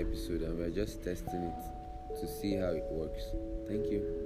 episode and we're just testing it to see how it works. Thank you.